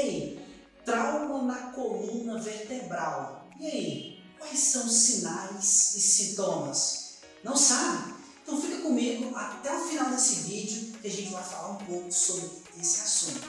Ei, trauma na coluna vertebral. E aí, quais são os sinais e sintomas? Não sabe? Então fica comigo até o final desse vídeo que a gente vai falar um pouco sobre esse assunto.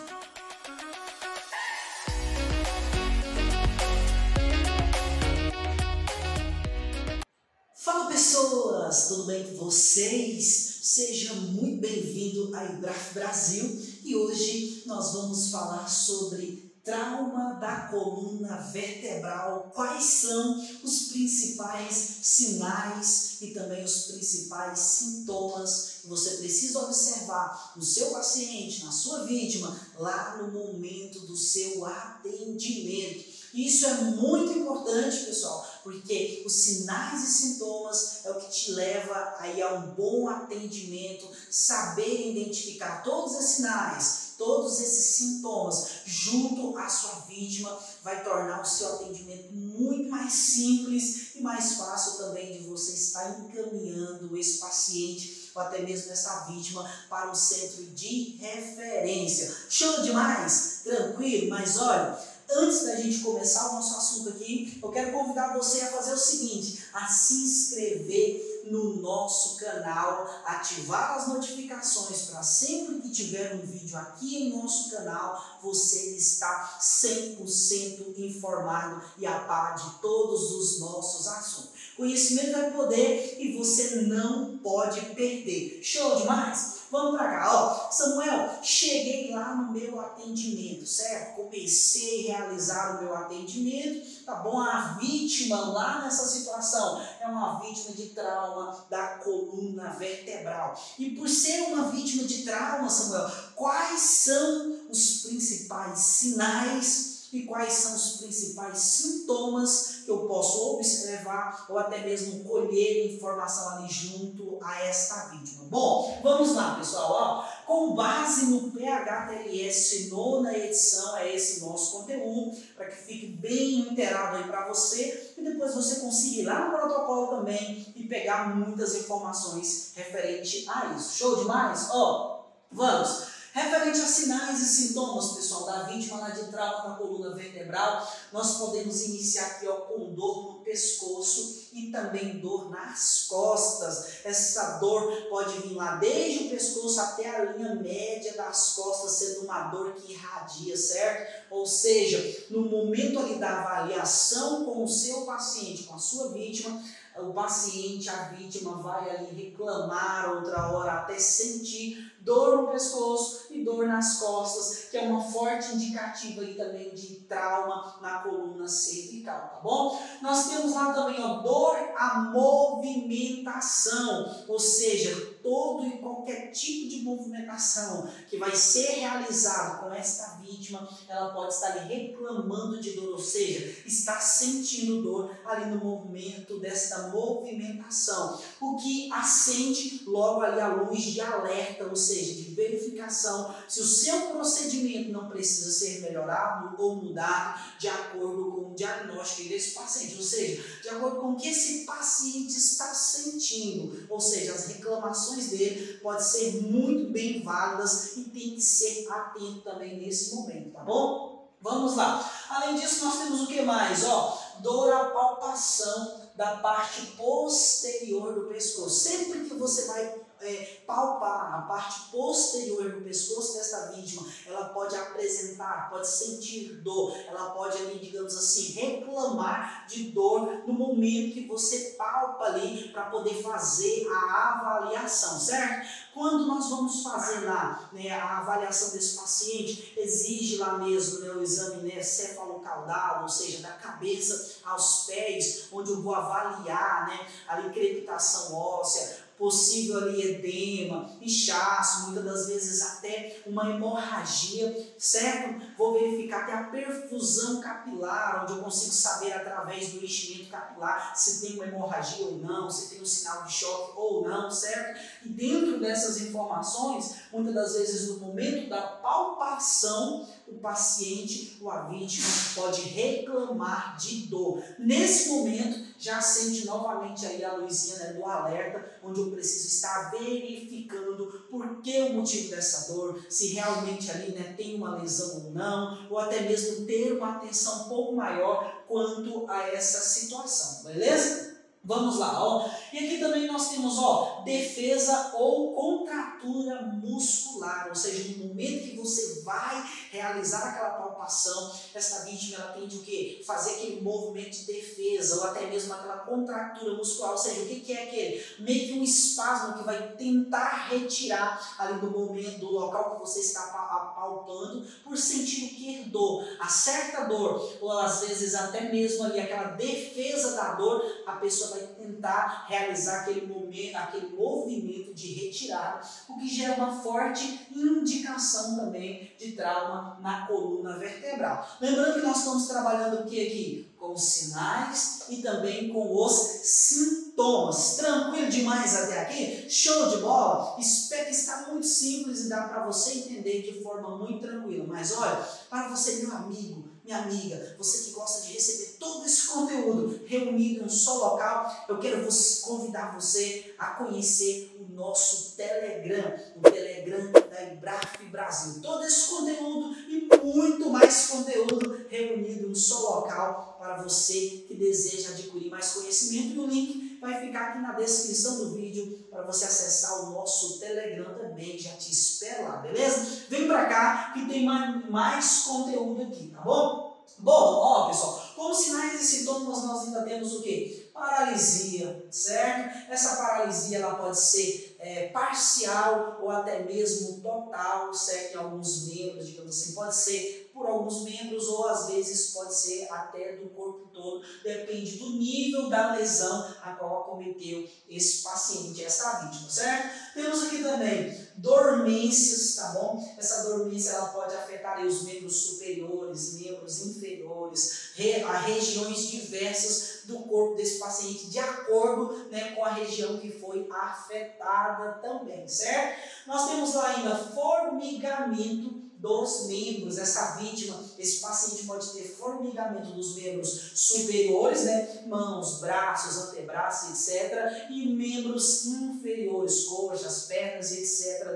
Fala pessoas, tudo bem com vocês? Seja muito bem-vindo a Ibraf Brasil e hoje nós vamos falar sobre trauma da coluna vertebral, quais são os principais sinais e também os principais sintomas que você precisa observar no seu paciente, na sua vítima, lá no momento do seu atendimento. Isso é muito importante, pessoal, porque os sinais e sintomas é o que te leva aí a um bom atendimento, saber identificar todos os sinais, todos esses sintomas junto à sua vítima vai tornar o seu atendimento muito mais simples e mais fácil também de você estar encaminhando esse paciente ou até mesmo essa vítima para um centro de referência. Show demais? Tranquilo? Mas olha, antes da gente começar o nosso assunto aqui, eu quero convidar você a fazer o seguinte: a se inscrever no nosso canal, ativar as notificações para sempre que tiver um vídeo aqui em nosso canal, você está 100% informado e a par de todos os nossos assuntos. Conhecimento é poder e você não pode perder. Show demais? Vamos para cá, ó. Samuel, cheguei lá no meu atendimento, certo? Comecei a realizar o meu atendimento, tá bom? A vítima lá nessa situação é uma vítima de trauma da coluna vertebral. E por ser uma vítima de trauma, Samuel, quais são os principais sinais e quais são os principais sintomas que eu posso observar ou até mesmo colher informação ali junto a esta vítima. Bom, vamos lá, pessoal. Ó, com base no PHTLS, nona edição, é esse nosso conteúdo, para que fique bem inteirado aí para você e depois você consiga ir lá no protocolo também e pegar muitas informações referente a isso. Show demais? Ó, vamos! Referente a sinais e sintomas, pessoal, da vítima lá de trauma na coluna vertebral, nós podemos iniciar aqui ó, com dor no pescoço e também dor nas costas. Essa dor pode vir lá desde o pescoço até a linha média das costas, sendo uma dor que irradia, certo? Ou seja, no momento ali da avaliação com o seu paciente, com a sua vítima, o paciente, a vítima vai ali reclamar outra hora até sentir dor no pescoço e dor nas costas, que é uma forte indicativa aí também de trauma na coluna cervical, tá bom? Nós temos lá também ó, dor à movimentação, ou seja, todo e qualquer tipo de movimentação que vai ser realizado com esta vítima, ela pode estar ali reclamando de dor, ou seja, está sentindo dor ali no movimento desta movimentação, o que acende logo ali a luz de alerta, ou seja, de verificação se o seu procedimento não precisa ser melhorado ou mudado de acordo com o diagnóstico desse paciente, ou seja, de acordo com o que esse paciente está sentindo, ou seja, as reclamações dele podem ser muito bem válidas e tem que ser atento também nesse momento, tá bom? Vamos lá. Além disso, nós temos o que mais? Ó, dor à palpação da parte posterior do pescoço. Sempre que você vai é, palpar a parte posterior do pescoço dessa vítima, ela pode apresentar, pode sentir dor, ela pode ali, digamos assim, reclamar de dor no momento que você palpa ali para poder fazer a avaliação, certo? Quando nós vamos fazer lá né, a avaliação desse paciente, exige lá mesmo né, o exame né, cefalocaudal, ou seja, da cabeça aos pés, onde eu vou avaliar né, a crepitação óssea, possível ali edema, inchaço, muitas das vezes até uma hemorragia, certo? Vou verificar até a perfusão capilar, onde eu consigo saber através do enchimento capilar se tem uma hemorragia ou não, se tem um sinal de choque ou não, certo? E dentro dessas informações, muitas das vezes no momento da palpação, o paciente ou a vítima pode reclamar de dor. Nesse momento, já acende novamente aí a luzinha né, do alerta, onde eu preciso estar verificando por que o motivo dessa dor, se realmente ali né, tem uma lesão ou não, ou até mesmo ter uma atenção um pouco maior quanto a essa situação, beleza? Vamos lá, ó. E aqui também nós temos, ó, defesa ou contratura muscular, ou seja, no momento que você vai realizar aquela palpação, essa vítima ela tende o quê? Fazer aquele movimento de defesa ou até mesmo aquela contratura muscular, ou seja, o que, que é aquele? Meio que um espasmo que vai tentar retirar ali do momento, do local que você está palpando, por sentir o que dor, a certa dor, ou às vezes até mesmo ali aquela defesa da dor, a pessoa vai tentar realizar aquele momento, aquele movimento de retirada, o que gera uma forte indicação também de trauma na coluna vertebral. Lembrando que nós estamos trabalhando o que aqui? Com os sinais e também com os sintomas. Tranquilo demais até aqui? Show de bola? Espero que está muito simples e dá para você entender de forma muito tranquila. Mas olha, para você, meu amigo, minha amiga, você que gosta de receber todo esse conteúdo reunido em um só local, eu quero convidar você a conhecer o nosso Telegram, o Telegram da Embraf Brasil. Todo esse conteúdo e muito mais conteúdo reunido em um só local para você que deseja adquirir mais conhecimento. E o link vai ficar aqui na descrição do vídeo para você acessar o nosso Telegram também. Já te espero lá, beleza? Vem para cá que tem mais, mais conteúdo aqui, tá bom? Bom, ó pessoal, como sinais e sintomas nós ainda temos o quê? Paralisia, certo? Essa paralisia ela pode ser é, parcial ou até mesmo total, certo? Em alguns membros, digamos assim, pode ser por alguns membros ou às vezes pode ser até do corpo todo, depende do nível da lesão a qual acometeu esse paciente, essa vítima, certo? Temos aqui também dormências, tá bom? Essa dormência ela pode afetar os membros superiores, membros inferiores, re, a regiões diversas do corpo desse paciente, de acordo né, com a região que foi afetada também, certo? Nós temos lá ainda formigamento dos membros, essa vítima, esse paciente pode ter formigamento dos membros superiores, né? mãos, braços, antebraços, etc. E membros inferiores, coxas,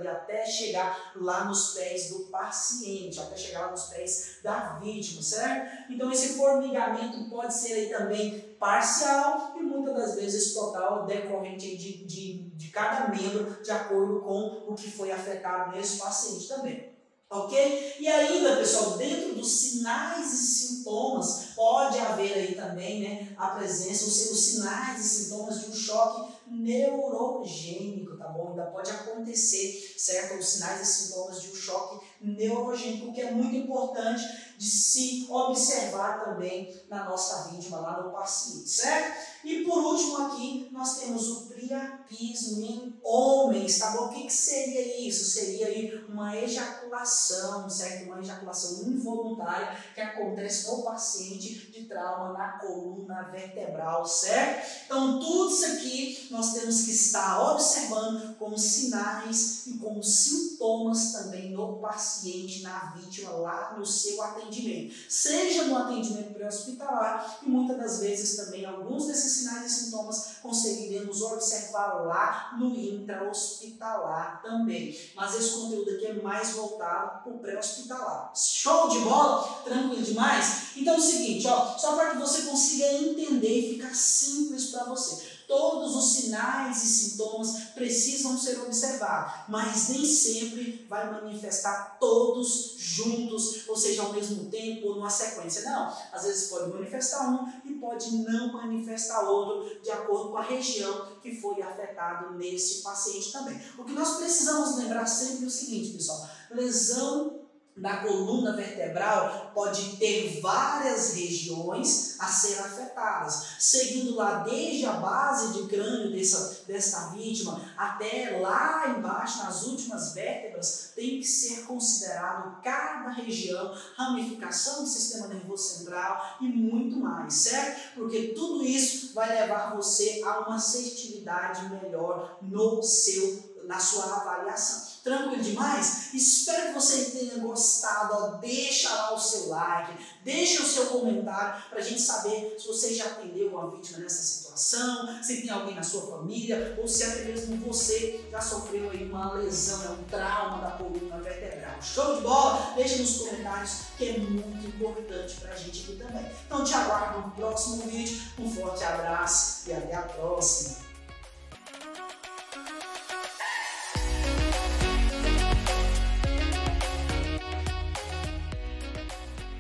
E até chegar lá nos pés do paciente, até chegar lá nos pés da vítima, certo? Então esse formigamento pode ser aí também parcial e muitas das vezes total, decorrente de, de, de cada membro, de acordo com o que foi afetado nesse paciente também. Ok? E ainda, pessoal, dentro dos sinais e sintomas, pode haver aí também né, a presença, os, os sinais e sintomas de um choque neurogênico, tá bom? Ainda pode acontecer, certo? Os sinais e sintomas de um choque neurogênico, que é muito importante de se observar também na nossa vítima, lá no paciente, certo? E por último aqui, nós temos o priapismo em homens, tá bom? O que, que seria isso? Seria aí uma ejaculação, certo? Uma ejaculação involuntária que acontece no paciente de trauma na coluna vertebral, certo? Então, tudo isso aqui nós temos que estar observando como sinais e como sintomas também no paciente, na vítima, lá no seu atendimento. Seja no atendimento pré-hospitalar e muitas das vezes também alguns desses sinais e sintomas conseguiremos observar lá no intra-hospitalar também. Mas esse conteúdo aqui é mais voltado para o pré-hospitalar. Show de bola? Tranquilo demais? Então é o seguinte, ó, só para que você consiga entender e ficar simples para você. Todos os sinais e sintomas precisam ser observados, mas nem sempre vai manifestar todos juntos, seja, ao mesmo tempo ou numa sequência. Não, às vezes pode manifestar um e pode não manifestar outro, de acordo com a região que foi afetado nesse paciente também. O que nós precisamos lembrar sempre é o seguinte, pessoal: lesão da coluna vertebral pode ter várias regiões a ser afetadas, seguindo lá desde a base de crânio dessa, dessa vítima até lá embaixo, nas últimas vértebras, tem que ser considerado cada região, ramificação do sistema nervoso central e muito mais, certo? Porque tudo isso vai levar você a uma assertividade melhor no seu, na sua avaliação. Tranquilo demais? Espero que você tenha gostado. Ó, deixa lá o seu like, deixa o seu comentário para a gente saber se você já atendeu uma vítima nessa situação, se tem alguém na sua família ou se até mesmo você já sofreu aí uma lesão, é um trauma da coluna vertebral. Show de bola? Deixa nos comentários que é muito importante para a gente aqui também. Então te aguardo no próximo vídeo. Um forte abraço e até a próxima.